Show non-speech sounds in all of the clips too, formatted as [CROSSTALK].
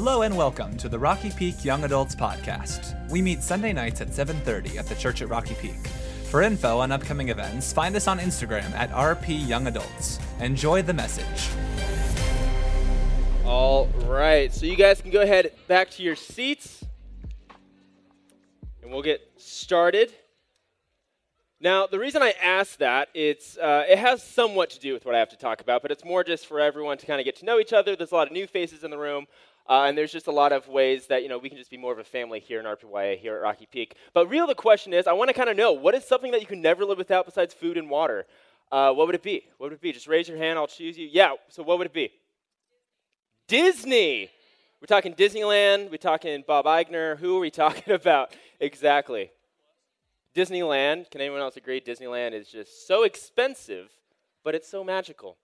Hello and welcome to the Rocky Peak Young Adults Podcast. We meet Sunday nights at 7:30 at the church at Rocky Peak. For info on upcoming events, find us on Instagram at RP Young Adults. Enjoy the message. All right, so you guys can go ahead back to your seats, and we'll get started. Now, the reason I ask that it's uh, it has somewhat to do with what I have to talk about, but it's more just for everyone to kind of get to know each other. There's a lot of new faces in the room. Uh, and there's just a lot of ways that you know we can just be more of a family here in RPYA here at Rocky Peak. But real, the question is, I want to kind of know what is something that you can never live without besides food and water. Uh, what would it be? What would it be? Just raise your hand. I'll choose you. Yeah. So what would it be? Disney. We're talking Disneyland. We're talking Bob Iger. Who are we [LAUGHS] talking about exactly? Disneyland. Can anyone else agree? Disneyland is just so expensive, but it's so magical.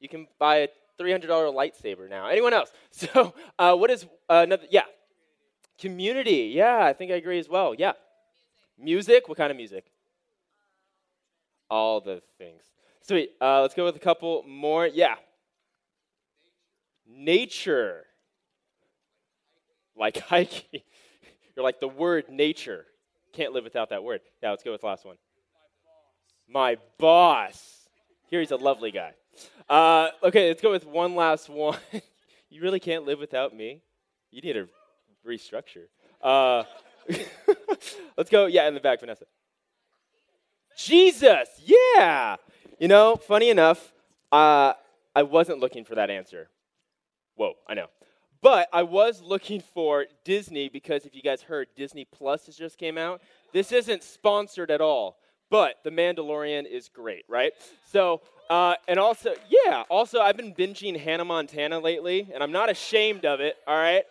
You can buy a $300 lightsaber now. Anyone else? [LAUGHS] So, uh, what is uh, another? Yeah. Community. Yeah, I think I agree as well. Yeah. Music. What kind of music? All the things. Sweet. Uh, let's go with a couple more. Yeah. Nature. Like [LAUGHS] hiking. You're like the word nature. Can't live without that word. Yeah, let's go with the last one. My boss. Here he's a lovely guy. Uh, okay, let's go with one last one. [LAUGHS] you really can't live without me. You need to restructure. Uh, [LAUGHS] let's go. Yeah, in the back, Vanessa. Jesus. Yeah. You know, funny enough, uh, I wasn't looking for that answer. Whoa, I know. But I was looking for Disney because if you guys heard, Disney Plus has just came out. This isn't sponsored at all, but The Mandalorian is great, right? So uh, and also, yeah, also, I've been binging Hannah Montana lately, and I'm not ashamed of it, all right?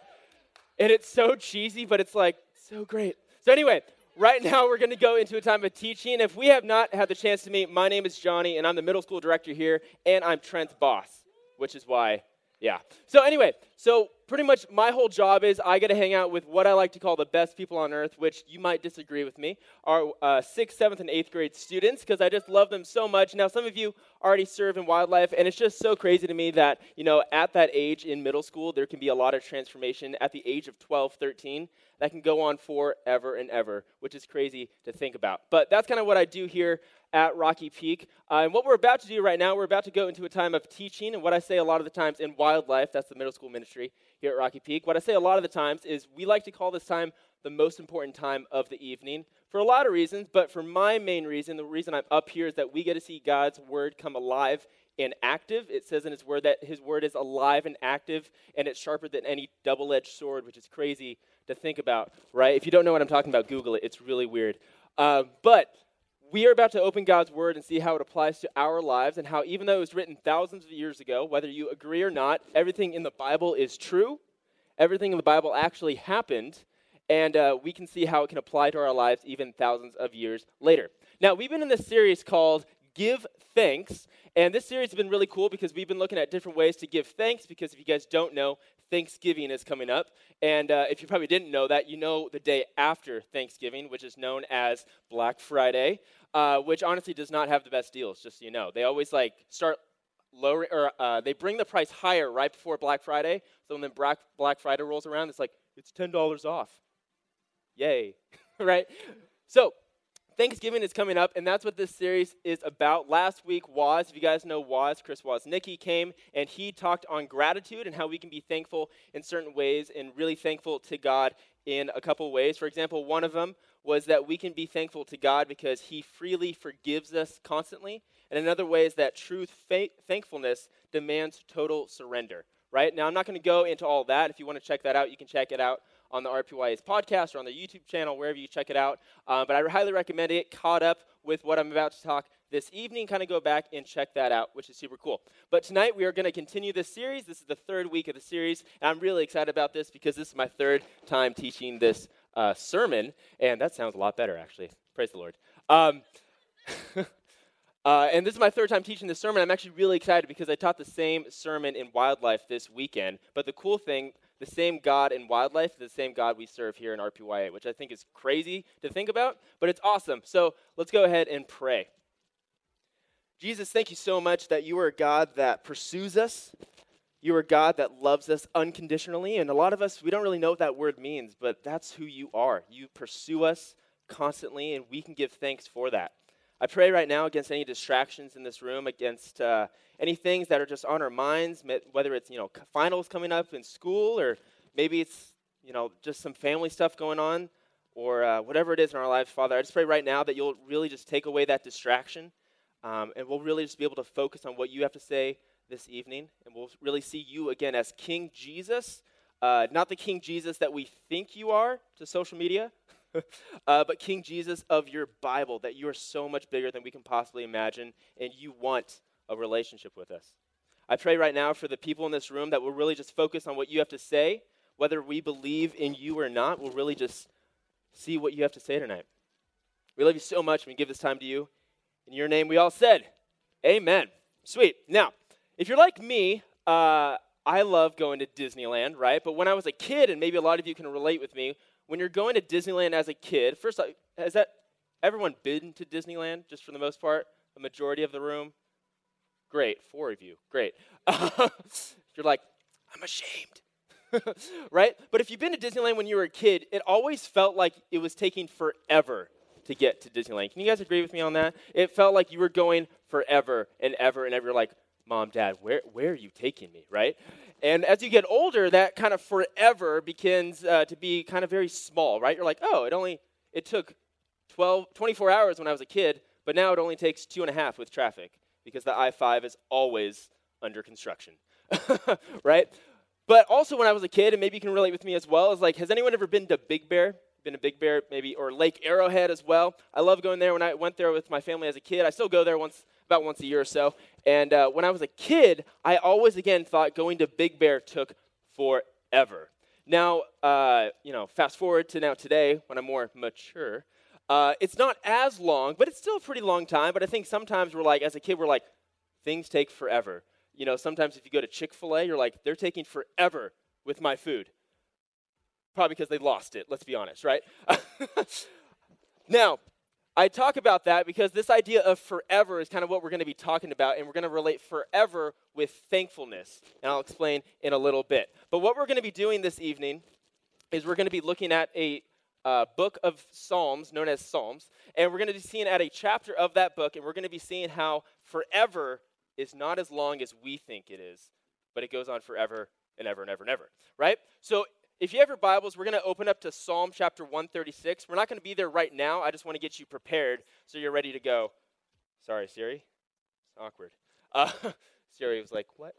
And it's so cheesy, but it's like so great. So, anyway, right now we're going to go into a time of teaching. If we have not had the chance to meet, my name is Johnny, and I'm the middle school director here, and I'm Trent's boss, which is why yeah. So, anyway, so pretty much my whole job is I get to hang out with what I like to call the best people on earth, which you might disagree with me, are uh, sixth, seventh, and eighth grade students, because I just love them so much. Now, some of you already serve in wildlife, and it's just so crazy to me that, you know, at that age in middle school, there can be a lot of transformation at the age of 12, 13 that can go on forever and ever, which is crazy to think about. But that's kind of what I do here at Rocky Peak. Uh, and what we're about to do right now, we're about to go into a time of teaching. And what I say a lot of the times in wildlife, that's the middle school ministry here at Rocky Peak, what I say a lot of the times is we like to call this time the most important time of the evening for a lot of reasons. But for my main reason, the reason I'm up here is that we get to see God's word come alive and active. It says in His Word that His Word is alive and active, and it's sharper than any double edged sword, which is crazy to think about, right? If you don't know what I'm talking about, Google it. It's really weird. Uh, but we are about to open God's Word and see how it applies to our lives and how, even though it was written thousands of years ago, whether you agree or not, everything in the Bible is true. Everything in the Bible actually happened, and uh, we can see how it can apply to our lives even thousands of years later. Now, we've been in this series called Give Thanks, and this series has been really cool because we've been looking at different ways to give thanks. Because if you guys don't know, Thanksgiving is coming up. And uh, if you probably didn't know that, you know the day after Thanksgiving, which is known as Black Friday uh, which honestly does not have the best deals, just so you know. They always like start lower, or uh, they bring the price higher right before Black Friday. So when Black, Black Friday rolls around, it's like, it's $10 off. Yay, [LAUGHS] right? So Thanksgiving is coming up, and that's what this series is about. Last week, Waz, if you guys know Waz, Chris Woznicki came, and he talked on gratitude and how we can be thankful in certain ways and really thankful to God in a couple ways. For example, one of them was that we can be thankful to God because He freely forgives us constantly. And another way is that true fa- thankfulness demands total surrender, right? Now, I'm not going to go into all that. If you want to check that out, you can check it out on the RPYA's podcast or on the YouTube channel, wherever you check it out. Um, but I highly recommend it, caught up with what I'm about to talk this evening. Kind of go back and check that out, which is super cool. But tonight we are going to continue this series. This is the third week of the series, and I'm really excited about this because this is my third time teaching this uh, sermon, and that sounds a lot better, actually. Praise the Lord. Um, [LAUGHS] uh, and this is my third time teaching this sermon. I'm actually really excited because I taught the same sermon in wildlife this weekend. But the cool thing, the same God in wildlife, the same God we serve here in RPYA, which I think is crazy to think about, but it's awesome. So let's go ahead and pray. Jesus, thank you so much that you are a God that pursues us, You are a God that loves us unconditionally. And a lot of us, we don't really know what that word means, but that's who you are. You pursue us constantly, and we can give thanks for that. I pray right now against any distractions in this room, against uh, any things that are just on our minds, whether it's you know finals coming up in school, or maybe it's you know just some family stuff going on, or uh, whatever it is in our lives. Father, I just pray right now that you'll really just take away that distraction, um, and we'll really just be able to focus on what you have to say this evening, and we'll really see you again as King Jesus, uh, not the King Jesus that we think you are to social media, [LAUGHS] uh, but King Jesus of your Bible, that you are so much bigger than we can possibly imagine, and you want a relationship with us. I pray right now for the people in this room that will really just focus on what you have to say, whether we believe in you or not, we'll really just see what you have to say tonight. We love you so much. We give this time to you. In your name, we all said, Amen. Sweet. Now, if you're like me, uh, I love going to Disneyland, right? But when I was a kid, and maybe a lot of you can relate with me, when you're going to Disneyland as a kid, first, off, has that everyone been to Disneyland just for the most part? The majority of the room? Great, four of you. Great. [LAUGHS] you're like, I'm ashamed. [LAUGHS] right? But if you've been to Disneyland when you were a kid, it always felt like it was taking forever to get to Disneyland. Can you guys agree with me on that? It felt like you were going forever and ever and ever. You're like, Mom, Dad, where, where are you taking me, right? And as you get older, that kind of forever begins uh, to be kind of very small, right? You're like, oh, it only, it took 12, 24 hours when I was a kid, but now it only takes two and a half with traffic because the I-5 is always under construction, [LAUGHS] right? But also when I was a kid, and maybe you can relate with me as well, is like, has anyone ever been to Big Bear? Been to Big Bear, maybe, or Lake Arrowhead as well. I love going there. When I went there with my family as a kid, I still go there once about once a year or so. And uh, when I was a kid, I always again thought going to Big Bear took forever. Now, uh, you know, fast forward to now today when I'm more mature. Uh, it's not as long, but it's still a pretty long time. But I think sometimes we're like, as a kid, we're like, things take forever. You know, sometimes if you go to Chick fil A, you're like, they're taking forever with my food. Probably because they lost it, let's be honest, right? [LAUGHS] now, I talk about that because this idea of forever is kind of what we're going to be talking about, and we're going to relate forever with thankfulness. And I'll explain in a little bit. But what we're going to be doing this evening is we're going to be looking at a uh, book of Psalms known as Psalms, and we're going to be seeing at a chapter of that book, and we're going to be seeing how forever is not as long as we think it is, but it goes on forever and ever and ever and ever, right? So if you have your Bibles, we're going to open up to Psalm chapter 136. We're not going to be there right now. I just want to get you prepared so you're ready to go. Sorry, Siri. It's awkward. [LAUGHS] Uh, Siri was like, what?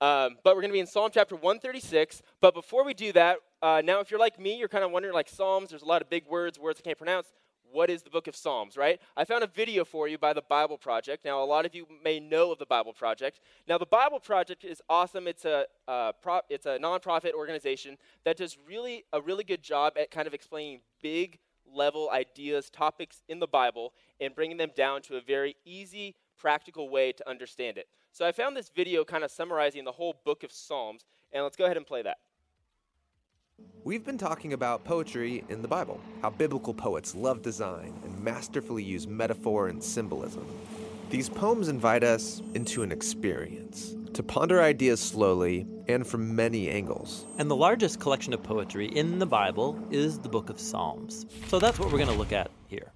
Um, but we're going to be in Psalm chapter 136. But before we do that, uh, now if you're like me, you're kind of wondering, like Psalms, there's a lot of big words, words I can't pronounce what is the book of Psalms, right? I found a video for you by the Bible Project. Now, a lot of you may know of the Bible Project. Now, the Bible Project is awesome. It's a uh, pro- it's a nonprofit organization that does really a really good job at kind of explaining big level ideas, topics in the Bible, and bringing them down to a very easy, practical way to understand it. So, I found this video kind of summarizing the whole book of Psalms, and let's go ahead and play that. We've been talking about poetry in the Bible, how biblical poets love design and masterfully use metaphor and symbolism. These poems invite us into an experience, to ponder ideas slowly and from many angles. And the largest collection of poetry in the Bible is the book of Psalms. So that's what we're going to look at here.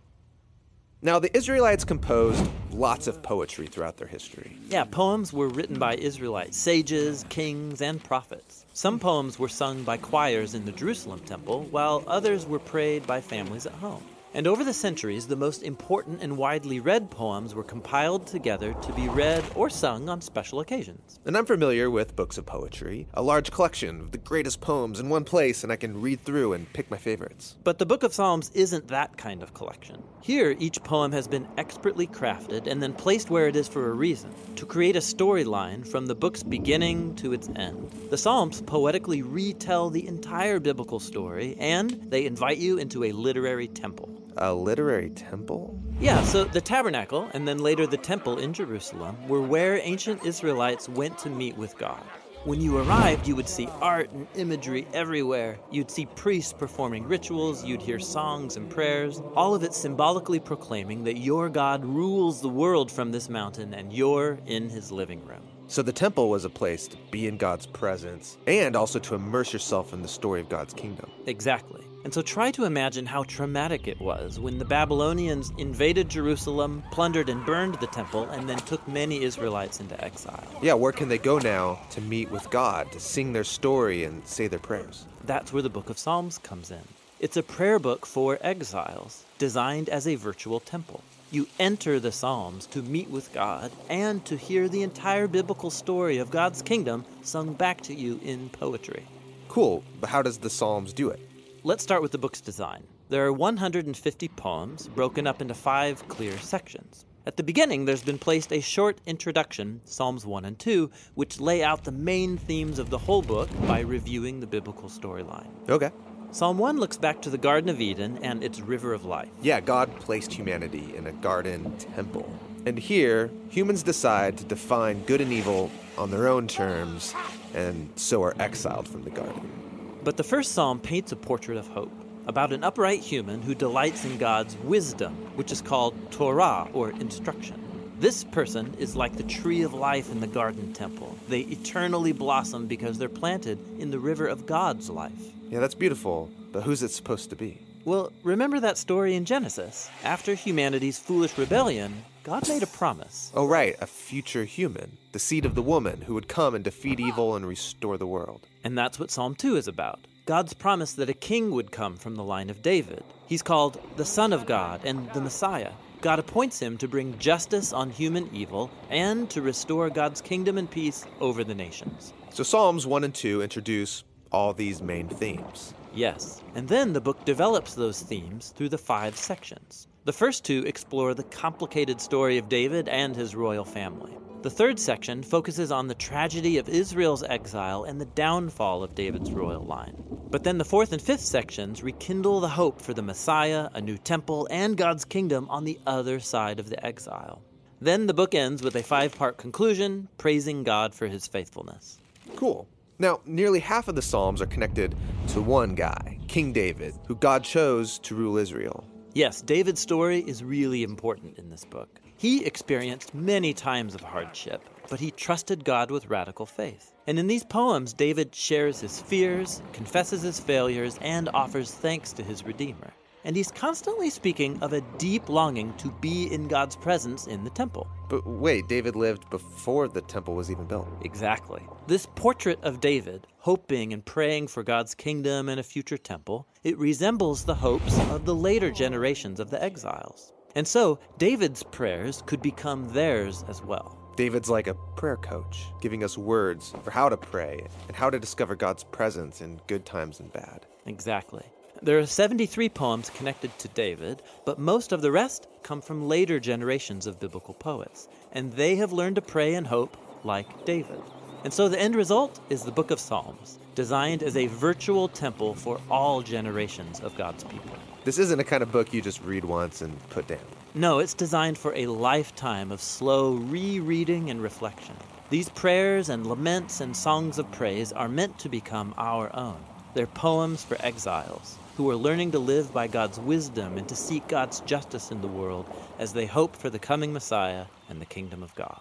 Now, the Israelites composed lots of poetry throughout their history. Yeah, poems were written by Israelite sages, kings, and prophets. Some poems were sung by choirs in the Jerusalem temple, while others were prayed by families at home. And over the centuries, the most important and widely read poems were compiled together to be read or sung on special occasions. And I'm familiar with books of poetry, a large collection of the greatest poems in one place, and I can read through and pick my favorites. But the Book of Psalms isn't that kind of collection. Here, each poem has been expertly crafted and then placed where it is for a reason, to create a storyline from the book's beginning to its end. The Psalms poetically retell the entire biblical story, and they invite you into a literary temple a literary temple? Yeah, so the tabernacle and then later the temple in Jerusalem were where ancient Israelites went to meet with God. When you arrived, you would see art and imagery everywhere. You'd see priests performing rituals, you'd hear songs and prayers, all of it symbolically proclaiming that your God rules the world from this mountain and you're in his living room. So the temple was a place to be in God's presence and also to immerse yourself in the story of God's kingdom. Exactly. And so try to imagine how traumatic it was when the Babylonians invaded Jerusalem, plundered and burned the temple, and then took many Israelites into exile. Yeah, where can they go now to meet with God, to sing their story and say their prayers? That's where the book of Psalms comes in. It's a prayer book for exiles, designed as a virtual temple. You enter the Psalms to meet with God and to hear the entire biblical story of God's kingdom sung back to you in poetry. Cool, but how does the Psalms do it? Let's start with the book's design. There are 150 poems broken up into five clear sections. At the beginning, there's been placed a short introduction, Psalms 1 and 2, which lay out the main themes of the whole book by reviewing the biblical storyline. Okay. Psalm 1 looks back to the Garden of Eden and its river of life. Yeah, God placed humanity in a garden temple. And here, humans decide to define good and evil on their own terms, and so are exiled from the garden. But the first psalm paints a portrait of hope about an upright human who delights in God's wisdom, which is called Torah or instruction. This person is like the tree of life in the garden temple. They eternally blossom because they're planted in the river of God's life. Yeah, that's beautiful, but who's it supposed to be? Well, remember that story in Genesis? After humanity's foolish rebellion, God made a promise. Oh, right, a future human, the seed of the woman who would come and defeat evil and restore the world. And that's what Psalm 2 is about. God's promise that a king would come from the line of David. He's called the Son of God and the Messiah. God appoints him to bring justice on human evil and to restore God's kingdom and peace over the nations. So Psalms 1 and 2 introduce all these main themes. Yes, and then the book develops those themes through the five sections. The first two explore the complicated story of David and his royal family. The third section focuses on the tragedy of Israel's exile and the downfall of David's royal line. But then the fourth and fifth sections rekindle the hope for the Messiah, a new temple, and God's kingdom on the other side of the exile. Then the book ends with a five part conclusion praising God for his faithfulness. Cool. Now, nearly half of the Psalms are connected to one guy, King David, who God chose to rule Israel. Yes, David's story is really important in this book. He experienced many times of hardship, but he trusted God with radical faith. And in these poems, David shares his fears, confesses his failures, and offers thanks to his Redeemer. And he's constantly speaking of a deep longing to be in God's presence in the temple. But wait, David lived before the temple was even built. Exactly. This portrait of David, hoping and praying for God's kingdom and a future temple, it resembles the hopes of the later generations of the exiles. And so, David's prayers could become theirs as well. David's like a prayer coach, giving us words for how to pray and how to discover God's presence in good times and bad. Exactly. There are 73 poems connected to David, but most of the rest come from later generations of biblical poets, and they have learned to pray and hope like David. And so the end result is the Book of Psalms, designed as a virtual temple for all generations of God's people. This isn't a kind of book you just read once and put down. No, it's designed for a lifetime of slow rereading and reflection. These prayers and laments and songs of praise are meant to become our own. They're poems for exiles who are learning to live by God's wisdom and to seek God's justice in the world as they hope for the coming Messiah and the kingdom of God.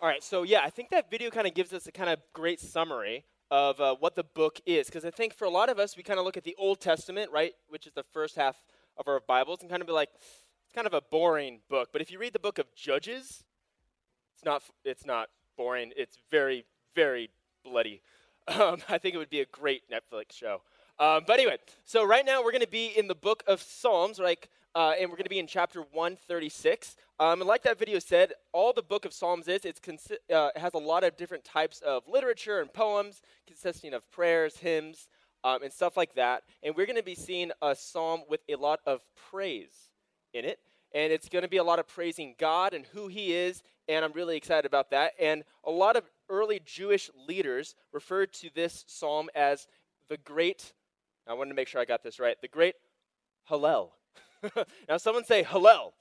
All right, so yeah, I think that video kind of gives us a kind of great summary of uh, what the book is. Because I think for a lot of us, we kind of look at the Old Testament, right, which is the first half of our Bibles, and kind of be like, it's kind of a boring book. But if you read the book of Judges, it's not, it's not boring. It's very, very bloody. [LAUGHS] Um, I think it would be a great Netflix show. Um, but anyway, so right now we're going to be in the book of Psalms, like, uh, and we're going to be in chapter 136. Um, and like that video said, all the book of Psalms is, it's consi- uh, it has a lot of different types of literature and poems consisting of prayers, hymns, um, and stuff like that. And we're going to be seeing a psalm with a lot of praise in it. And it's going to be a lot of praising God and who He is. And I'm really excited about that. And a lot of early Jewish leaders referred to this psalm as the great, I wanted to make sure I got this right, the great Hallel. [LAUGHS] now, someone say Hallel.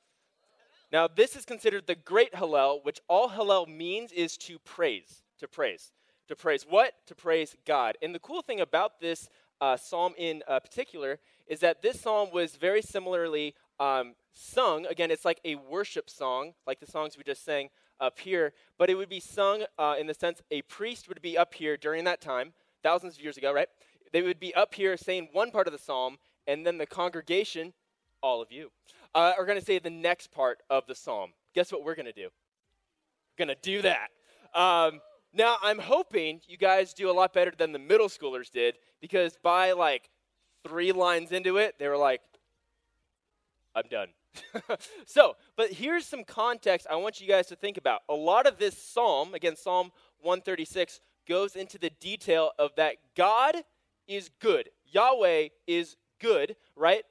Now, this is considered the great Hallel, which all Hallel means is to praise, to praise. To praise what? To praise God. And the cool thing about this uh, psalm in uh, particular is that this psalm was very similarly um, sung. Again, it's like a worship song, like the songs we just sang up here, but it would be sung uh, in the sense a priest would be up here during that time, thousands of years ago, right? They would be up here saying one part of the psalm, and then the congregation, all of you, uh, are going to say the next part of the psalm. Guess what we're going to do? We're going to do that. Um, now, I'm hoping you guys do a lot better than the middle schoolers did because by like three lines into it, they were like, I'm done. [LAUGHS] so, but here's some context I want you guys to think about. A lot of this psalm, again, Psalm 136, goes into the detail of that God is good. Yahweh is good, right?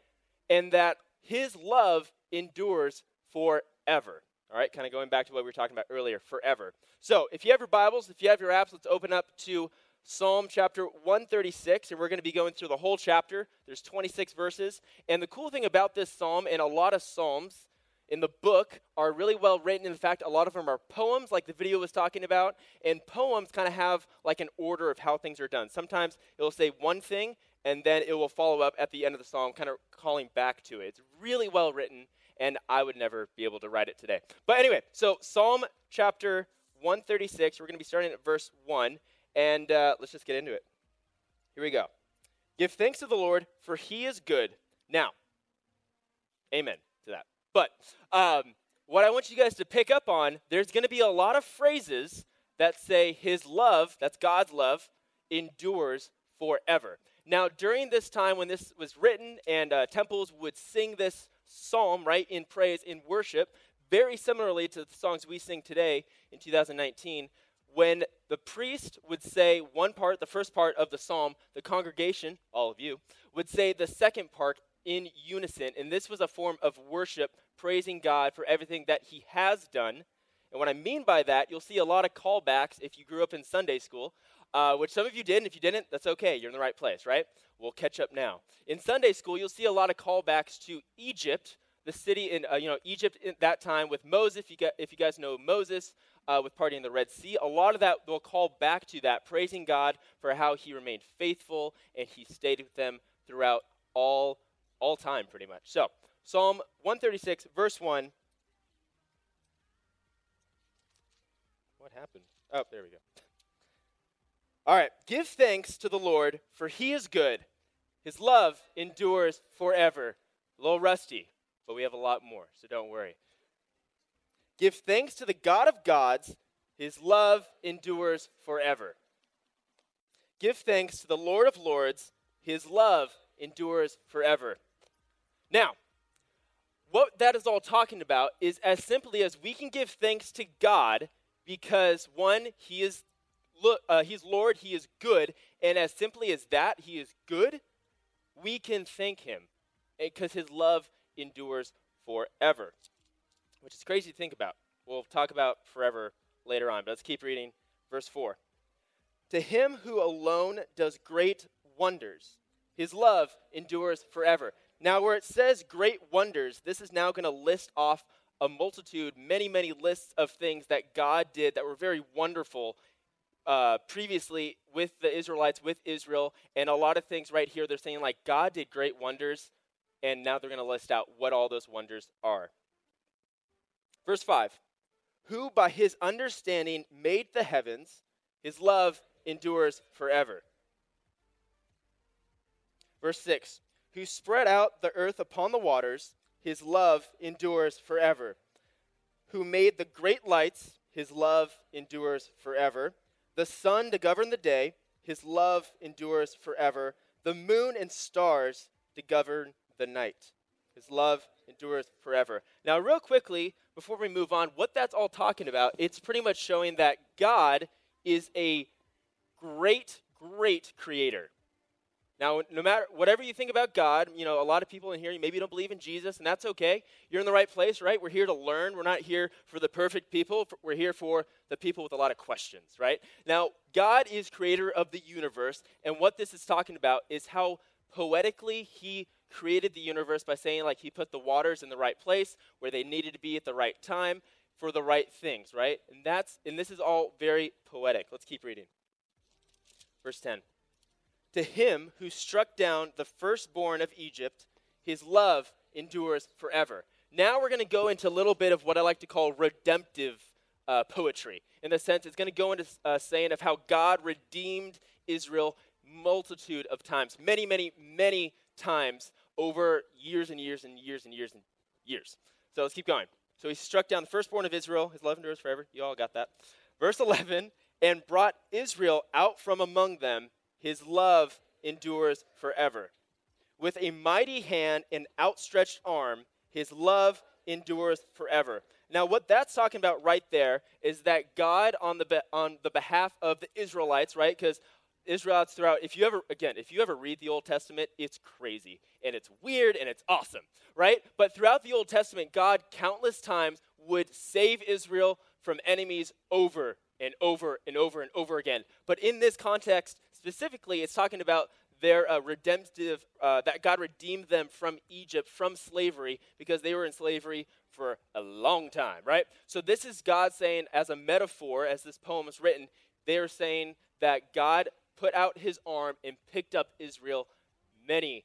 And that his love endures forever. All right, kind of going back to what we were talking about earlier, forever. So, if you have your Bibles, if you have your apps, let's open up to Psalm chapter 136, and we're going to be going through the whole chapter. There's 26 verses. And the cool thing about this psalm and a lot of psalms in the book are really well written. In fact, a lot of them are poems, like the video was talking about. And poems kind of have like an order of how things are done. Sometimes it'll say one thing, and then it will follow up at the end of the song, kind of calling back to it. It's really well written, and I would never be able to write it today. But anyway, so Psalm chapter 136, we're going to be starting at verse 1. And uh, let's just get into it. Here we go. Give thanks to the Lord, for he is good. Now, amen. But um, what I want you guys to pick up on, there's going to be a lot of phrases that say his love, that's God's love, endures forever. Now, during this time when this was written and uh, temples would sing this psalm, right, in praise, in worship, very similarly to the songs we sing today in 2019, when the priest would say one part, the first part of the psalm, the congregation, all of you, would say the second part in unison. And this was a form of worship, praising God for everything that He has done. And what I mean by that, you'll see a lot of callbacks if you grew up in Sunday school, uh, which some of you did. And if you didn't, that's okay. You're in the right place, right? We'll catch up now. In Sunday school, you'll see a lot of callbacks to Egypt, the city in uh, you know Egypt at that time with Moses. If you, get, if you guys know Moses, uh, with parting the Red Sea. A lot of that will call back to that, praising God for how he remained faithful and he stayed with them throughout all, all time, pretty much. So, Psalm 136, verse 1. What happened? Oh, there we go. [LAUGHS] All right. Give thanks to the Lord, for he is good. His love endures forever. A little rusty, but we have a lot more, so don't worry. Give thanks to the God of gods, his love endures forever. Give thanks to the Lord of lords, his love endures forever. Now, what that is all talking about is as simply as we can give thanks to God because one, he is uh, he's Lord, he is good, and as simply as that, he is good, we can thank him because his love endures forever which is crazy to think about. We'll talk about forever later on, but let's keep reading. Verse 4. To him who alone does great wonders, his love endures forever. Now, where it says great wonders, this is now going to list off a multitude, many, many lists of things that God did that were very wonderful uh, previously with the Israelites, with Israel, and a lot of things right here. They're saying, like, God did great wonders, and now they're going to list out what all those wonders are. Verse 5 Who by his understanding made the heavens, his love endures forever. Verse 6 Who spread out the earth upon the waters, his love endures forever. Who made the great lights, his love endures forever. The sun to govern the day, his love endures forever. The moon and stars to govern the night. His love endures forever. Now, real quickly, before we move on, what that's all talking about, it's pretty much showing that God is a great, great creator. Now, no matter whatever you think about God, you know, a lot of people in here, you maybe don't believe in Jesus, and that's okay. You're in the right place, right? We're here to learn. We're not here for the perfect people. We're here for the people with a lot of questions, right? Now, God is creator of the universe, and what this is talking about is how poetically he created the universe by saying, like, he put the waters in the right place where they needed to be at the right time for the right things, right? And that's and this is all very poetic. Let's keep reading. Verse 10. To him who struck down the firstborn of Egypt, his love endures forever. Now we're going to go into a little bit of what I like to call redemptive uh, poetry. In the sense, it's going to go into uh, saying of how God redeemed Israel multitude of times, many, many, many times over years and years and years and years and years. So let's keep going. So he struck down the firstborn of Israel. His love endures forever. You all got that. Verse 11, and brought Israel out from among them. His love endures forever. With a mighty hand and outstretched arm, his love endures forever. Now, what that's talking about right there is that God, on the, be- on the behalf of the Israelites, right? Because Israelites throughout, if you ever, again, if you ever read the Old Testament, it's crazy and it's weird and it's awesome, right? But throughout the Old Testament, God countless times would save Israel from enemies over and over and over and over again. But in this context specifically, it's talking about their uh, redemptive, uh, that God redeemed them from Egypt, from slavery, because they were in slavery for a long time, right? So this is God saying, as a metaphor, as this poem is written, they are saying that God put out his arm and picked up Israel many,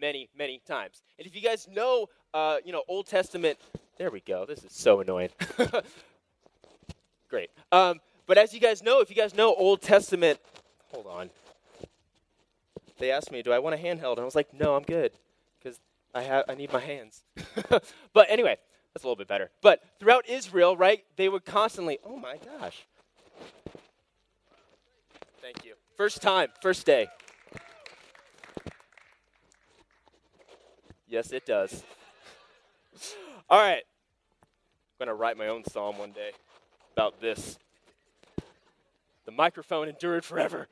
many, many times. And if you guys know, uh, you know, Old Testament, there we go. This is so annoying. [LAUGHS] Great. Um, but as you guys know, if you guys know Old Testament, hold on. They asked me, "Do I want a handheld?" And I was like, "No, I'm good, because I have I need my hands." [LAUGHS] but anyway, that's a little bit better. But throughout Israel, right, they would constantly, "Oh my gosh." Thank you. First time, first day. Yes, it does. [LAUGHS] All right. I'm going to write my own psalm one day about this. The microphone endured forever.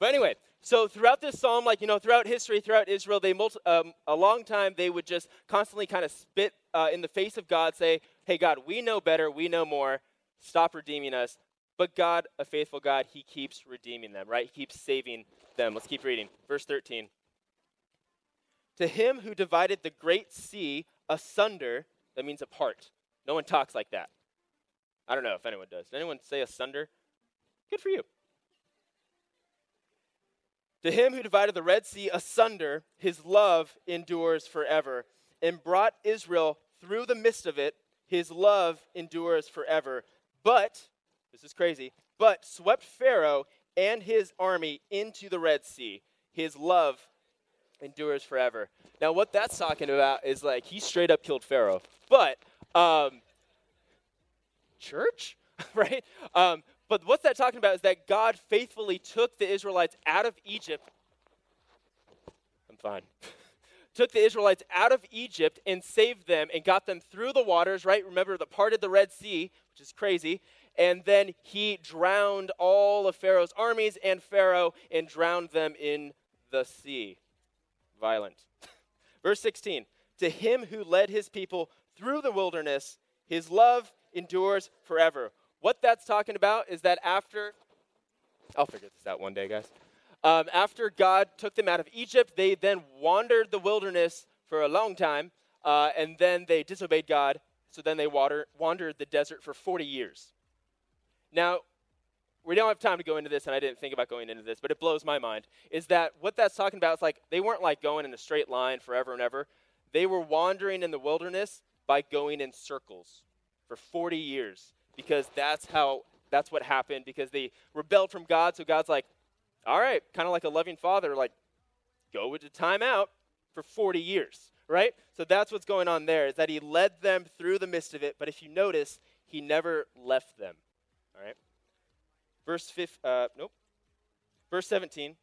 But anyway, so throughout this psalm, like, you know, throughout history, throughout Israel, they, multi- um, a long time, they would just constantly kind of spit uh, in the face of God, say, hey, God, we know better, we know more, stop redeeming us. But God, a faithful God, He keeps redeeming them, right? He keeps saving them. Let's keep reading. Verse 13. To him who divided the great sea asunder, that means apart. No one talks like that. I don't know if anyone does. Does anyone say asunder? Good for you. To him who divided the Red Sea asunder, his love endures forever, and brought Israel through the midst of it, his love endures forever. But, this is crazy, but swept Pharaoh and his army into the Red Sea. His love endures forever. Now, what that's talking about is like he straight up killed Pharaoh. But, um, church, [LAUGHS] right? Um, but what's that talking about is that God faithfully took the Israelites out of Egypt. I'm fine. [LAUGHS] took the Israelites out of Egypt and saved them and got them through the waters, right? Remember, the parted the Red Sea, which is crazy. And then he drowned all of Pharaoh's armies and Pharaoh and drowned them in the sea. Violent. [LAUGHS] Verse 16 To him who led his people through the wilderness, his love endures forever. What that's talking about is that after, I'll figure this out one day, guys. Um, after God took them out of Egypt, they then wandered the wilderness for a long time, uh, and then they disobeyed God, so then they water, wandered the desert for 40 years. Now, we don't have time to go into this, and I didn't think about going into this, but it blows my mind. Is that what that's talking about? Is like they weren't like going in a straight line forever and ever. They were wandering in the wilderness by going in circles for 40 years because that's how that's what happened because they rebelled from God. So God's like, all right, kind of like a loving father, like, go into timeout for 40 years, right? So that's what's going on there is that he led them through the midst of it, but if you notice, he never left them, all right? Verse 5, uh, nope. Verse 17.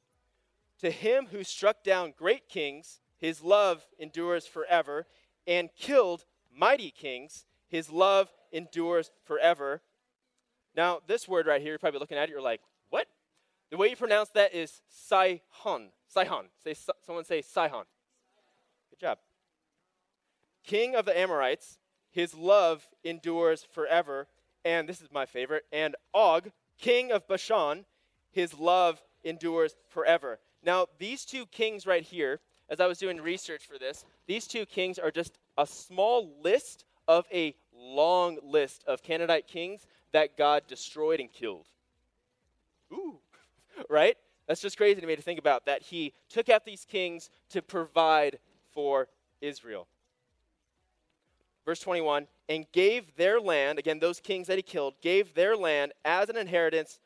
To him who struck down great kings, his love endures forever, and killed mighty kings, his love endures forever. Now, this word right here, you're probably looking at it, you're like, what? The way you pronounce that is Sihon. Sihon. Say, someone say Sihon. Good job. King of the Amorites, his love endures forever. And this is my favorite. And Og, king of Bashan, his love endures forever. Now, these two kings right here, as I was doing research for this, these two kings are just a small list of a long list of Canaanite kings that God destroyed and killed. Ooh, [LAUGHS] right? That's just crazy to me to think about that he took out these kings to provide for Israel. verse 21, and gave their land, again, those kings that he killed, gave their land as an inheritance.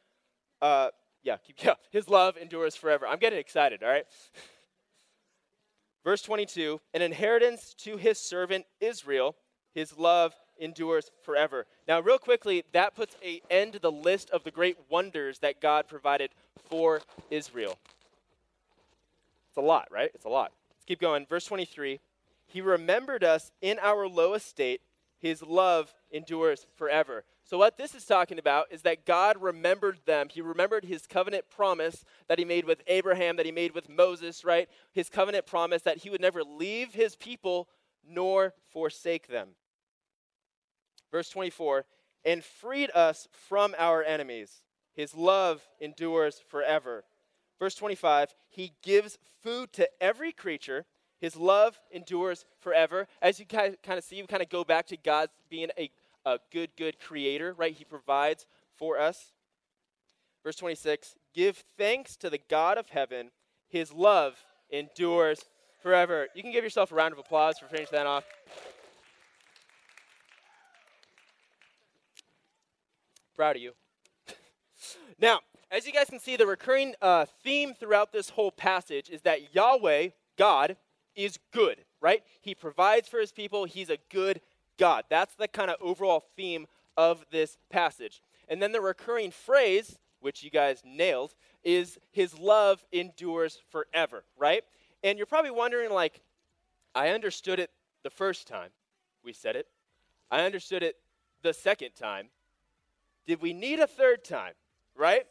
Uh, yeah, keep, [LAUGHS] yeah, his love endures forever. I'm getting excited, all right? [LAUGHS] Verse 22 an inheritance to his servant Israel, his love endures forever. Now, real quickly, that puts a end to the list of the great wonders that God provided for Israel. It's a lot, right? It's a lot. Let's keep going. Verse 23 He remembered us in our low estate, his love endures forever. So, what this is talking about is that God remembered them. He remembered his covenant promise that he made with Abraham, that he made with Moses, right? His covenant promise that he would never leave his people nor forsake them. Verse 24, and freed us from our enemies. His love endures forever. Verse 25, he gives food to every creature. His love endures forever. As you kind of see, you kind of go back to God being a a good, good creator, right? He provides for us. Verse 26 Give thanks to the God of heaven, his love endures forever. You can give yourself a round of applause for finishing that off. Proud of you. [LAUGHS] now, as you guys can see, the recurring uh, theme throughout this whole passage is that Yahweh, God, is good, right? He provides for his people. He's a good God. That's the kind of overall theme of this passage. And then the recurring phrase, which you guys nailed, is his love endures forever, right? And you're probably wondering, like, I understood it the first time we said it, I understood it the second time. Did we need a third time, right?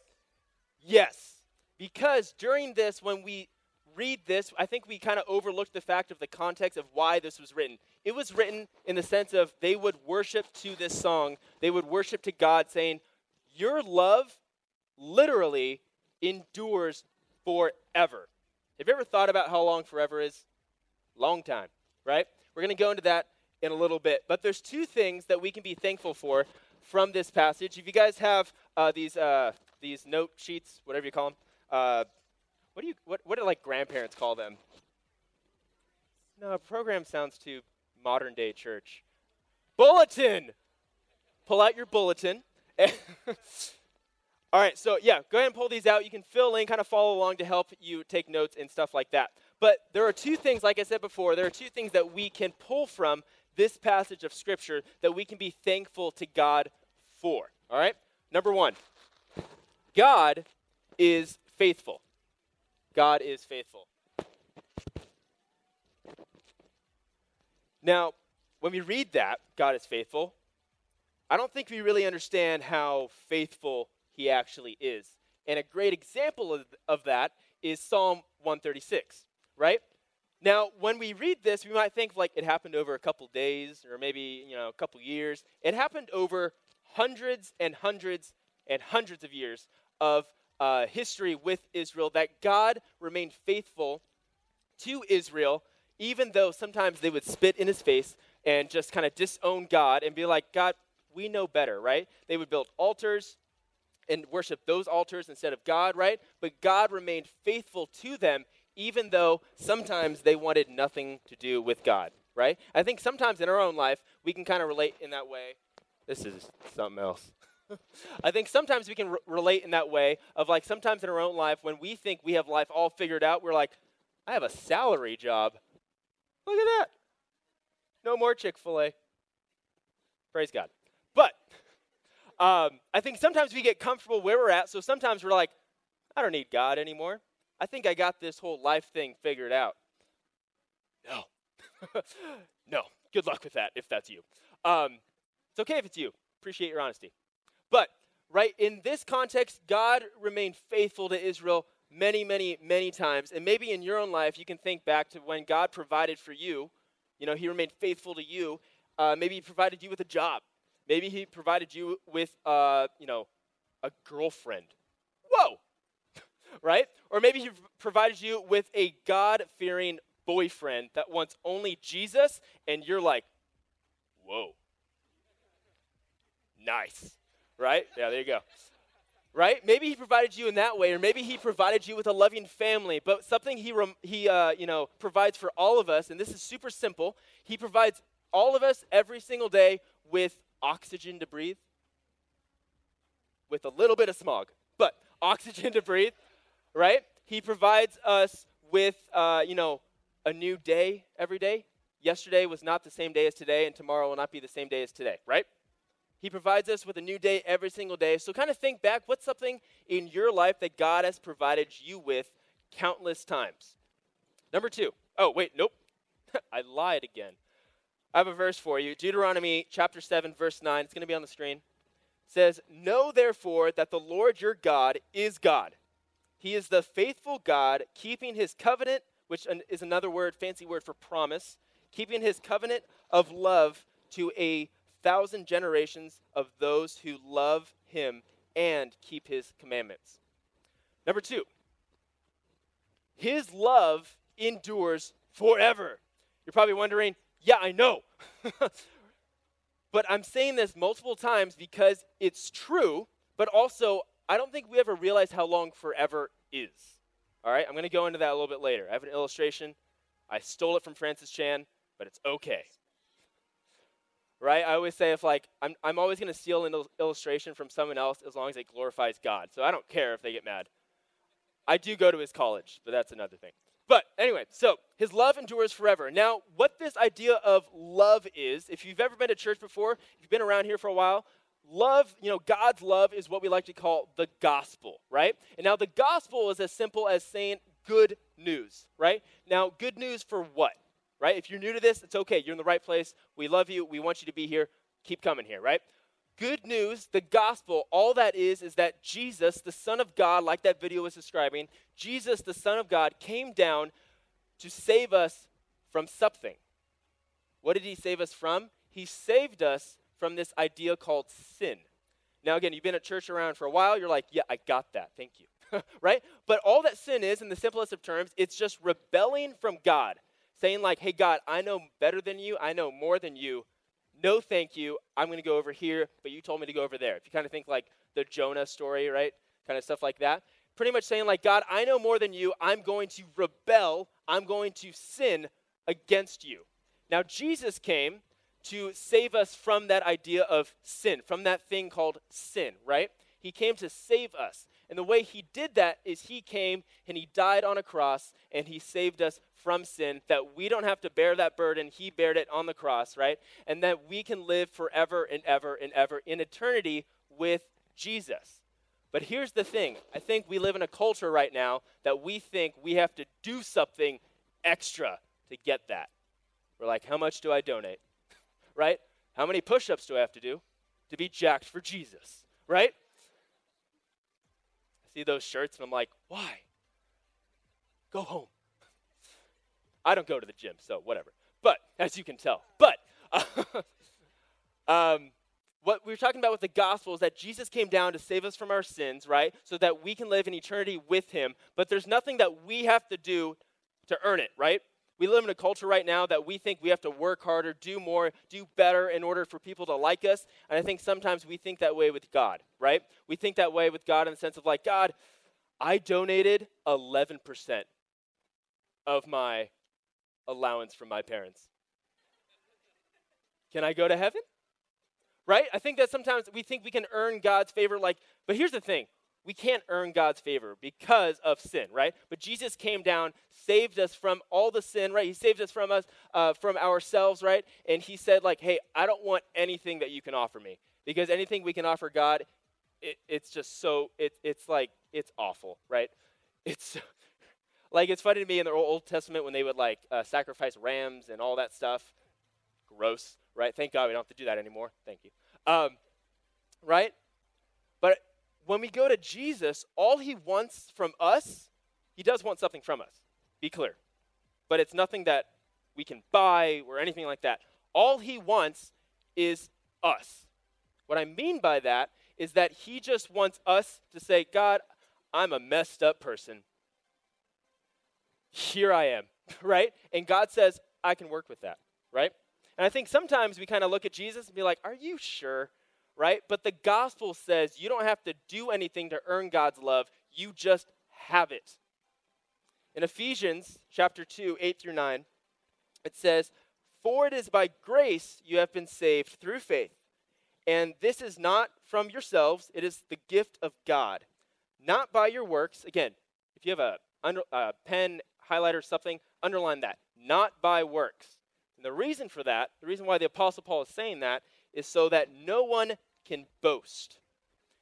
Yes. Because during this, when we read this, I think we kind of overlooked the fact of the context of why this was written. It was written in the sense of they would worship to this song, they would worship to God, saying, Your love literally endures forever. Have you ever thought about how long forever is? Long time, right? We're going to go into that in a little bit. But there's two things that we can be thankful for from this passage. If you guys have uh, these, uh, these note sheets, whatever you call them, uh, what do you what what do like grandparents call them? No, program sounds too modern day church. Bulletin. Pull out your bulletin. [LAUGHS] All right, so yeah, go ahead and pull these out. You can fill in, kind of follow along to help you take notes and stuff like that. But there are two things, like I said before, there are two things that we can pull from this passage of Scripture that we can be thankful to God for. All right? Number one, God is faithful. God is faithful. Now, when we read that, God is faithful, I don't think we really understand how faithful he actually is. And a great example of, of that is Psalm 136, right? Now, when we read this, we might think like it happened over a couple days or maybe, you know, a couple years. It happened over hundreds and hundreds and hundreds of years of uh, history with Israel that God remained faithful to Israel, even though sometimes they would spit in his face and just kind of disown God and be like, God, we know better, right? They would build altars and worship those altars instead of God, right? But God remained faithful to them, even though sometimes they wanted nothing to do with God, right? I think sometimes in our own life, we can kind of relate in that way. This is something else. [LAUGHS] I think sometimes we can r- relate in that way of like sometimes in our own life when we think we have life all figured out, we're like, I have a salary job. Look at that. No more Chick fil A. Praise God. But um, I think sometimes we get comfortable where we're at, so sometimes we're like, I don't need God anymore. I think I got this whole life thing figured out. No. [LAUGHS] no. Good luck with that if that's you. Um, it's okay if it's you. Appreciate your honesty. But, right, in this context, God remained faithful to Israel many, many, many times. And maybe in your own life, you can think back to when God provided for you. You know, He remained faithful to you. Uh, maybe He provided you with a job. Maybe He provided you with, uh, you know, a girlfriend. Whoa! Right? Or maybe He provided you with a God fearing boyfriend that wants only Jesus, and you're like, whoa. Nice right? Yeah, there you go. Right? Maybe he provided you in that way, or maybe he provided you with a loving family. But something he, he uh, you know, provides for all of us, and this is super simple. He provides all of us every single day with oxygen to breathe, with a little bit of smog, but oxygen to breathe, right? He provides us with, uh, you know, a new day every day. Yesterday was not the same day as today, and tomorrow will not be the same day as today, right? He provides us with a new day every single day. So, kind of think back what's something in your life that God has provided you with countless times? Number two. Oh, wait, nope. [LAUGHS] I lied again. I have a verse for you Deuteronomy chapter 7, verse 9. It's going to be on the screen. It says, Know therefore that the Lord your God is God. He is the faithful God, keeping his covenant, which is another word, fancy word for promise, keeping his covenant of love to a thousand generations of those who love him and keep his commandments. Number two, his love endures forever. You're probably wondering, yeah, I know. [LAUGHS] but I'm saying this multiple times because it's true, but also I don't think we ever realize how long forever is. All right, I'm going to go into that a little bit later. I have an illustration. I stole it from Francis Chan, but it's okay right? I always say if like I'm, I'm always going to steal an il- illustration from someone else as long as it glorifies God. So I don't care if they get mad. I do go to his college, but that's another thing. But anyway, so his love endures forever. Now, what this idea of love is, if you've ever been to church before, if you've been around here for a while, love, you know, God's love is what we like to call the gospel, right? And now the gospel is as simple as saying good news, right? Now, good news for what? right? If you're new to this, it's okay. You're in the right place. We love you. We want you to be here. Keep coming here, right? Good news, the gospel, all that is, is that Jesus, the Son of God, like that video was describing, Jesus, the Son of God, came down to save us from something. What did he save us from? He saved us from this idea called sin. Now, again, you've been at church around for a while, you're like, yeah, I got that. Thank you. [LAUGHS] right? But all that sin is, in the simplest of terms, it's just rebelling from God saying, like, hey, God, I know better than you, I know more than you. No, thank you. I'm going to go over here, but you told me to go over there. If you kind of think like the Jonah story, right? Kind of stuff like that. Pretty much saying, like, God, I know more than you. I'm going to rebel. I'm going to sin against you. Now, Jesus came to save us from that idea of sin, from that thing called sin, right? He came to save us. And the way he did that is he came and he died on a cross and he saved us from sin, that we don't have to bear that burden. He bared it on the cross, right? And that we can live forever and ever and ever in eternity with Jesus. But here's the thing I think we live in a culture right now that we think we have to do something extra to get that. We're like, how much do I donate? Right? How many push ups do I have to do to be jacked for Jesus? Right? I see those shirts and I'm like, why? Go home. I don't go to the gym, so whatever. But as you can tell, but [LAUGHS] um, what we are talking about with the gospel is that Jesus came down to save us from our sins, right? So that we can live in eternity with Him. But there's nothing that we have to do to earn it, right? We live in a culture right now that we think we have to work harder, do more, do better in order for people to like us. And I think sometimes we think that way with God, right? We think that way with God in the sense of like, God, I donated 11% of my allowance from my parents. Can I go to heaven? Right? I think that sometimes we think we can earn God's favor, like, but here's the thing we can't earn God's favor because of sin, right? But Jesus came down, saved us from all the sin, right? He saved us from us, uh, from ourselves, right? And he said, like, hey, I don't want anything that you can offer me because anything we can offer God, it, it's just so it, it's like it's awful, right? [LAUGHS] It's like it's funny to me in the Old Testament when they would like uh, sacrifice rams and all that stuff. Gross, right? Thank God we don't have to do that anymore. Thank you. Um, right? When we go to Jesus, all he wants from us, he does want something from us. Be clear. But it's nothing that we can buy or anything like that. All he wants is us. What I mean by that is that he just wants us to say, God, I'm a messed up person. Here I am, [LAUGHS] right? And God says, I can work with that, right? And I think sometimes we kind of look at Jesus and be like, Are you sure? Right? But the gospel says you don't have to do anything to earn God's love, you just have it. In Ephesians chapter 2, 8 through 9, it says, For it is by grace you have been saved through faith. And this is not from yourselves, it is the gift of God, not by your works. Again, if you have a, under, a pen, highlighter, something, underline that. Not by works. And the reason for that, the reason why the Apostle Paul is saying that, is so that no one can boast.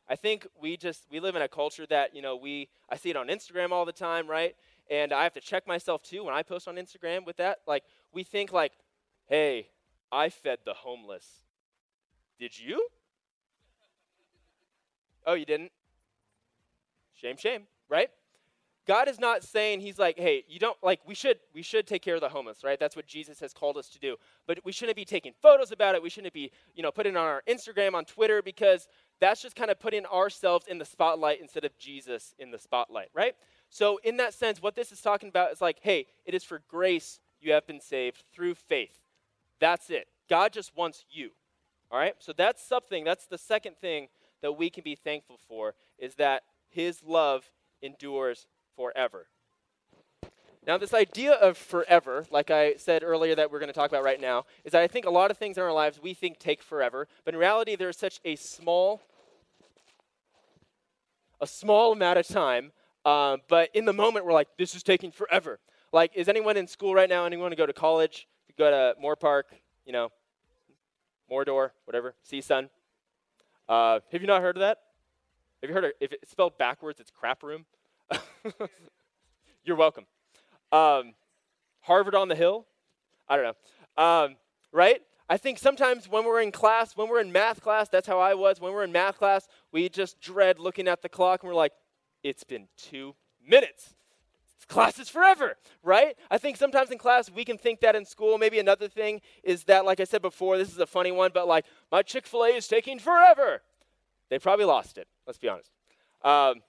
I think we just we live in a culture that you know we I see it on Instagram all the time, right? And I have to check myself too when I post on Instagram with that. Like we think like, hey, I fed the homeless. Did you? Oh, you didn't? Shame, shame, right? God is not saying he's like, hey, you don't like we should we should take care of the homeless, right? That's what Jesus has called us to do. But we shouldn't be taking photos about it. We shouldn't be, you know, putting it on our Instagram, on Twitter, because that's just kind of putting ourselves in the spotlight instead of Jesus in the spotlight, right? So in that sense, what this is talking about is like, hey, it is for grace you have been saved through faith. That's it. God just wants you. All right? So that's something, that's the second thing that we can be thankful for is that his love endures forever. Now, this idea of forever, like I said earlier that we're going to talk about right now, is that I think a lot of things in our lives we think take forever, but in reality, there's such a small, a small amount of time. Um, but in the moment, we're like, this is taking forever. Like, is anyone in school right now? Anyone to go to college? Go to Moorpark, you know, Mordor, whatever, CSUN. Uh, have you not heard of that? Have you heard of if it's spelled backwards, it's crap room? [LAUGHS] You're welcome. Um, Harvard on the Hill? I don't know. Um, right? I think sometimes when we're in class, when we're in math class, that's how I was. When we're in math class, we just dread looking at the clock and we're like, it's been two minutes. Class is forever, right? I think sometimes in class we can think that in school. Maybe another thing is that, like I said before, this is a funny one, but like, my Chick fil A is taking forever. They probably lost it, let's be honest. Um,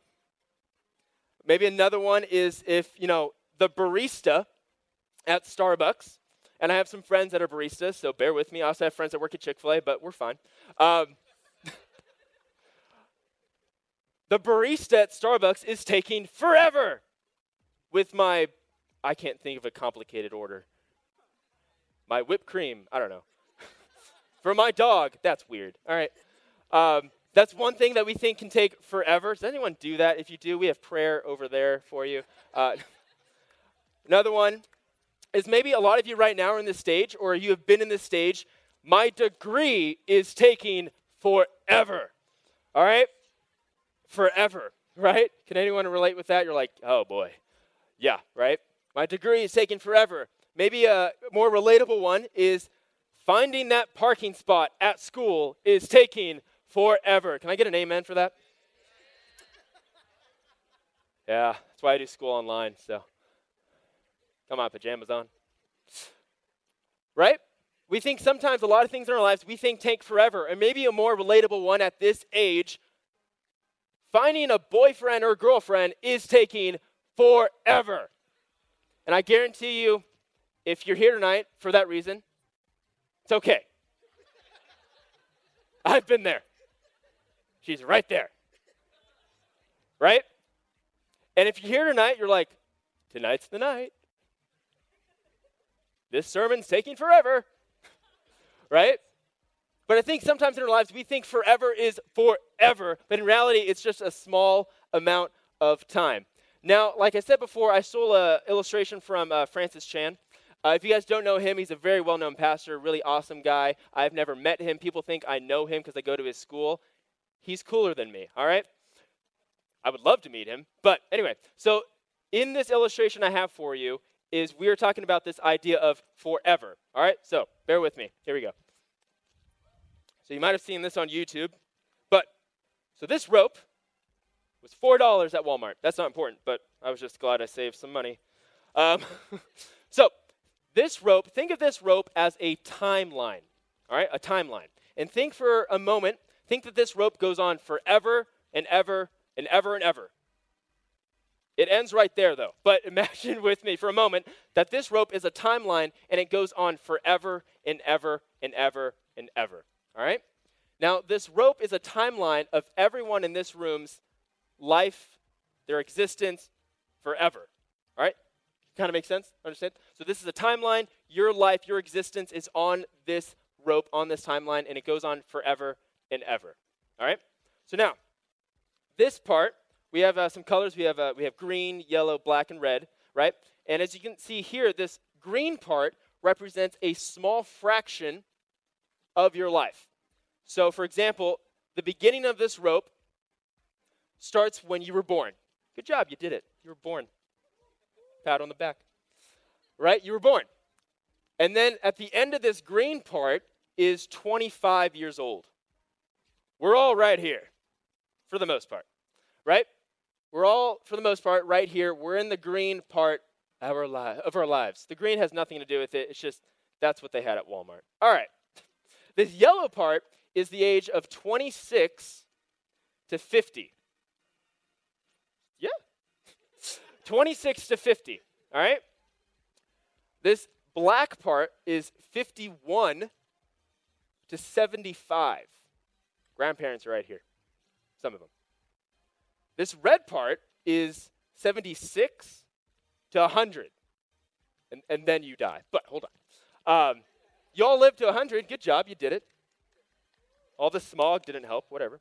maybe another one is if, you know, the barista at Starbucks, and I have some friends that are baristas, so bear with me. I also have friends that work at Chick fil A, but we're fine. Um, [LAUGHS] the barista at Starbucks is taking forever with my, I can't think of a complicated order. My whipped cream, I don't know. [LAUGHS] For my dog, that's weird. All right. Um, that's one thing that we think can take forever. Does anyone do that? If you do, we have prayer over there for you. Uh, [LAUGHS] another one is maybe a lot of you right now are in this stage, or you have been in this stage. My degree is taking forever. All right? Forever, right? Can anyone relate with that? You're like, oh boy. Yeah, right? My degree is taking forever. Maybe a more relatable one is finding that parking spot at school is taking forever. Can I get an amen for that? Yeah, that's why I do school online, so come on, pajamas on. Right? We think sometimes a lot of things in our lives we think take forever. And maybe a more relatable one at this age finding a boyfriend or girlfriend is taking forever. And I guarantee you, if you're here tonight for that reason, it's okay. I've been there. She's right there. Right? And if you're here tonight, you're like, tonight's the night. This sermon's taking forever. [LAUGHS] right? But I think sometimes in our lives we think forever is forever, but in reality it's just a small amount of time. Now, like I said before, I stole an illustration from uh, Francis Chan. Uh, if you guys don't know him, he's a very well known pastor, really awesome guy. I've never met him. People think I know him because I go to his school. He's cooler than me, all right? I would love to meet him. But anyway, so in this illustration I have for you is we are talking about this idea of forever. All right? So bear with me. Here we go. So you might have seen this on YouTube. But so this rope was $4 at Walmart. That's not important, but I was just glad I saved some money. Um, [LAUGHS] so this rope, think of this rope as a timeline. All right? A timeline. And think for a moment Think that this rope goes on forever and ever and ever and ever. It ends right there, though. But [LAUGHS] imagine with me for a moment that this rope is a timeline and it goes on forever and ever and ever and ever. All right? Now, this rope is a timeline of everyone in this room's life, their existence forever. All right? Kind of makes sense? Understand? So this is a timeline. Your life, your existence is on this rope, on this timeline, and it goes on forever and ever. All right? So now, this part, we have uh, some colors. We have, uh, we have green, yellow, black, and red, right? And as you can see here, this green part represents a small fraction of your life. So, for example, the beginning of this rope starts when you were born. Good job, you did it. You were born. Pat on the back. Right? You were born. And then at the end of this green part is 25 years old. We're all right here, for the most part. Right? We're all, for the most part, right here. We're in the green part of our, li- of our lives. The green has nothing to do with it. It's just that's what they had at Walmart. All right. [LAUGHS] This yellow part is the age of 26 to 50. Yeah. [LAUGHS] 26 to 50. All right? This black part is 51 to 75. Grandparents are right here. Some of them. This red part is 76 to 100. And, and then you die. But hold on. Um, y'all lived to 100. Good job. You did it. All the smog didn't help. Whatever.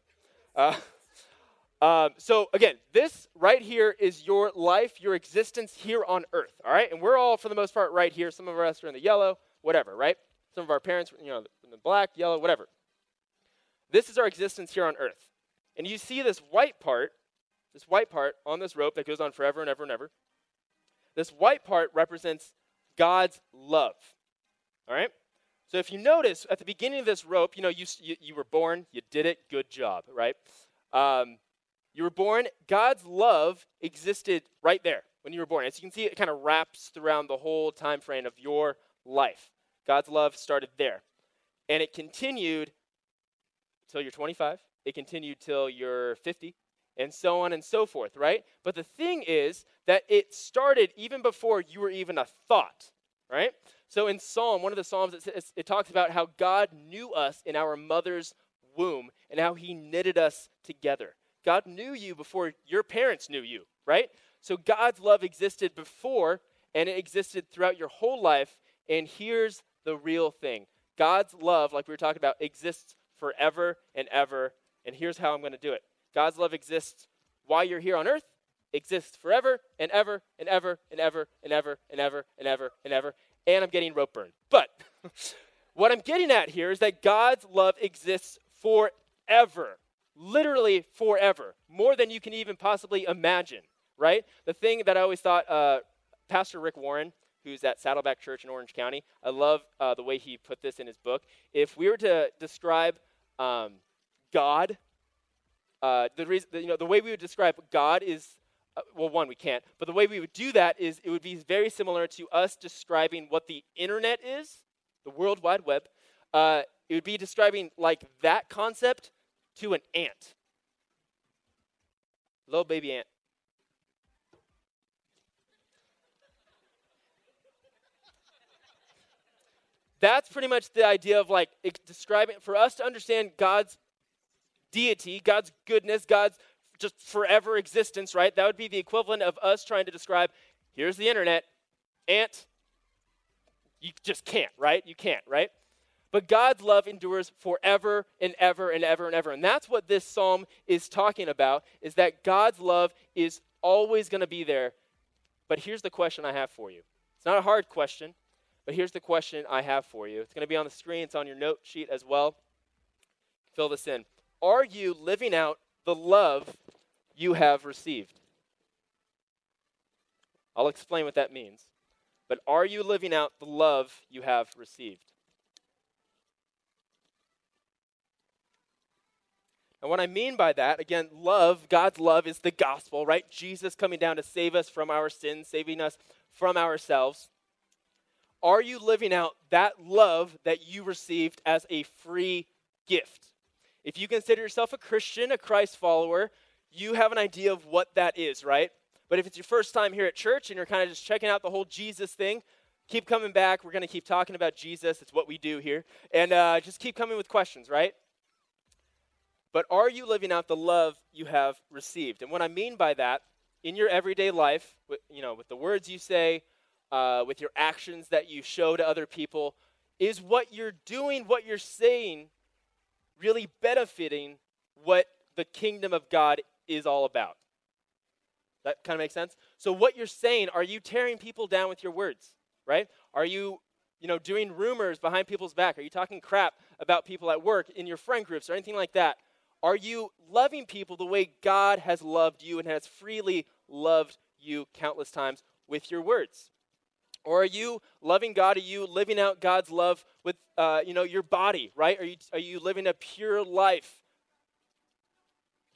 Uh, [LAUGHS] um, so, again, this right here is your life, your existence here on earth. All right? And we're all, for the most part, right here. Some of us are in the yellow, whatever, right? Some of our parents, you know, in the black, yellow, whatever. This is our existence here on earth. And you see this white part, this white part on this rope that goes on forever and ever and ever. This white part represents God's love. All right? So if you notice at the beginning of this rope, you know, you, you, you were born, you did it, good job, right? Um, you were born, God's love existed right there when you were born. As you can see, it kind of wraps around the whole time frame of your life. God's love started there. And it continued till you're 25. It continued till you're 50, and so on and so forth, right? But the thing is that it started even before you were even a thought, right? So in Psalm, one of the Psalms, it, says, it talks about how God knew us in our mother's womb and how he knitted us together. God knew you before your parents knew you, right? So God's love existed before and it existed throughout your whole life. And here's the real thing God's love, like we were talking about, exists forever and ever. And here's how I'm going to do it God's love exists while you're here on earth, exists forever and ever and ever and ever and ever and ever and ever and ever. And I'm getting rope burned. But [LAUGHS] what I'm getting at here is that God's love exists forever. Literally forever. More than you can even possibly imagine, right? The thing that I always thought, uh, Pastor Rick Warren, who's at Saddleback Church in Orange County, I love uh, the way he put this in his book. If we were to describe um, God uh, the, reason, you know, the way we would describe God is, uh, well, one, we can't, but the way we would do that is it would be very similar to us describing what the internet is, the World Wide Web. Uh, it would be describing like that concept to an ant. Little baby ant. That's pretty much the idea of like describing, for us to understand God's deity, God's goodness, God's just forever existence, right? That would be the equivalent of us trying to describe here's the internet, ant. You just can't, right? You can't, right? But God's love endures forever and ever and ever and ever. And that's what this psalm is talking about is that God's love is always going to be there. But here's the question I have for you. It's not a hard question, but here's the question I have for you. It's going to be on the screen, it's on your note sheet as well. Fill this in. Are you living out the love you have received? I'll explain what that means. But are you living out the love you have received? And what I mean by that, again, love, God's love is the gospel, right? Jesus coming down to save us from our sins, saving us from ourselves. Are you living out that love that you received as a free gift? If you consider yourself a Christian, a Christ follower, you have an idea of what that is, right? But if it's your first time here at church and you're kind of just checking out the whole Jesus thing, keep coming back. We're going to keep talking about Jesus. It's what we do here. And uh, just keep coming with questions, right? But are you living out the love you have received? And what I mean by that, in your everyday life, with, you know, with the words you say, uh, with your actions that you show to other people, is what you're doing, what you're saying, really benefiting what the kingdom of God is all about? That kind of makes sense? So, what you're saying, are you tearing people down with your words, right? Are you, you know, doing rumors behind people's back? Are you talking crap about people at work, in your friend groups, or anything like that? Are you loving people the way God has loved you and has freely loved you countless times with your words? Or are you loving God? Are you living out God's love with, uh, you know, your body, right? Are you, are you living a pure life?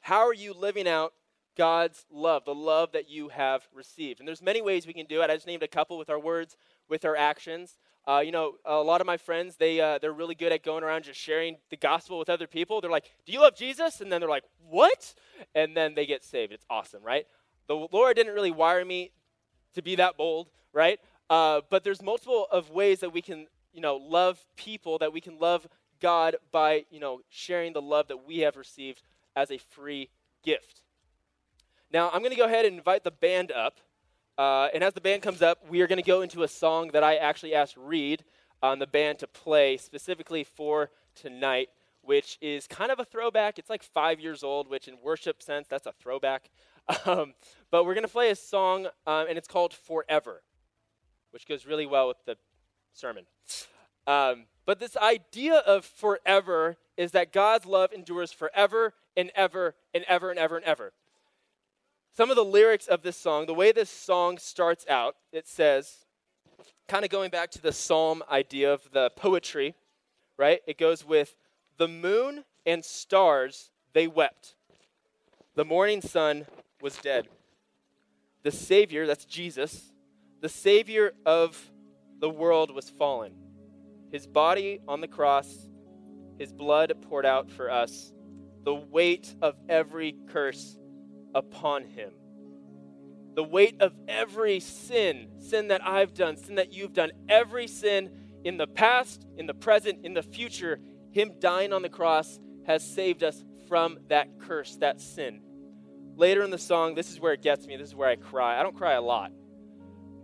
How are you living out God's love, the love that you have received? And there's many ways we can do it. I just named a couple with our words, with our actions. Uh, you know, a lot of my friends, they, uh, they're really good at going around just sharing the gospel with other people. They're like, Do you love Jesus? And then they're like, What? And then they get saved. It's awesome, right? The Lord didn't really wire me to be that bold, right? Uh, but there's multiple of ways that we can, you know, love people, that we can love God by, you know, sharing the love that we have received as a free gift. Now, I'm going to go ahead and invite the band up. Uh, and as the band comes up, we are going to go into a song that I actually asked Reed on the band to play specifically for tonight, which is kind of a throwback. It's like five years old, which in worship sense, that's a throwback. [LAUGHS] Um, but we're going to play a song, um, and it's called Forever, which goes really well with the sermon. Um, but this idea of forever is that God's love endures forever and ever and ever and ever and ever some of the lyrics of this song, the way this song starts out, it says, kind of going back to the psalm idea of the poetry, right? It goes with, The moon and stars, they wept. The morning sun was dead. The Savior, that's Jesus, the Savior of the world was fallen. His body on the cross, his blood poured out for us. The weight of every curse upon him. The weight of every sin, sin that I've done, sin that you've done, every sin in the past, in the present, in the future, him dying on the cross has saved us from that curse, that sin. Later in the song, this is where it gets me. This is where I cry. I don't cry a lot.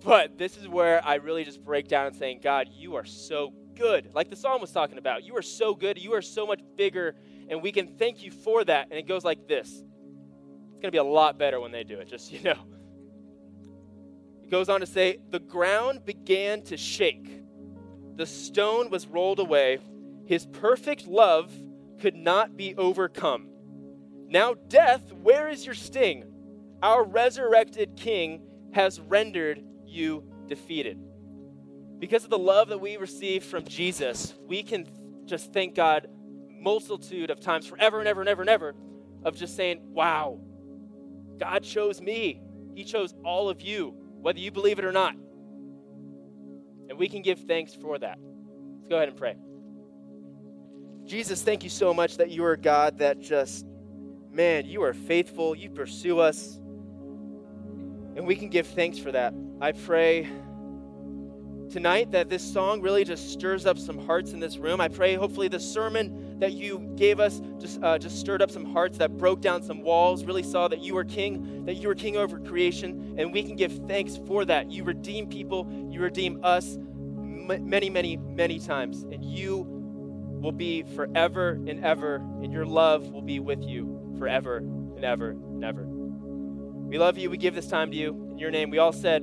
But this is where I really just break down and saying, God, you are so good. Like the psalm was talking about, you are so good. You are so much bigger. And we can thank you for that. And it goes like this it's going to be a lot better when they do it, just [LAUGHS] you know. It goes on to say, The ground began to shake, the stone was rolled away, his perfect love could not be overcome. Now, death, where is your sting? Our resurrected King has rendered you defeated. Because of the love that we receive from Jesus, we can just thank God multitude of times forever and ever and ever and ever of just saying, wow, God chose me. He chose all of you, whether you believe it or not. And we can give thanks for that. Let's go ahead and pray. Jesus, thank you so much that you are God that just, man, you are faithful. You pursue us. And we can give thanks for that. I pray tonight that this song really just stirs up some hearts in this room. I pray, hopefully, the sermon that you gave us just, uh, just stirred up some hearts that broke down some walls, really saw that you were king, that you were king over creation, and we can give thanks for that. You redeem people, you redeem us m- many, many, many times, and you will be forever and ever, and your love will be with you forever and ever and ever. We love you. We give this time to you. In your name, we all said,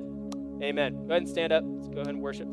Amen. Go ahead and stand up. Let's go ahead and worship.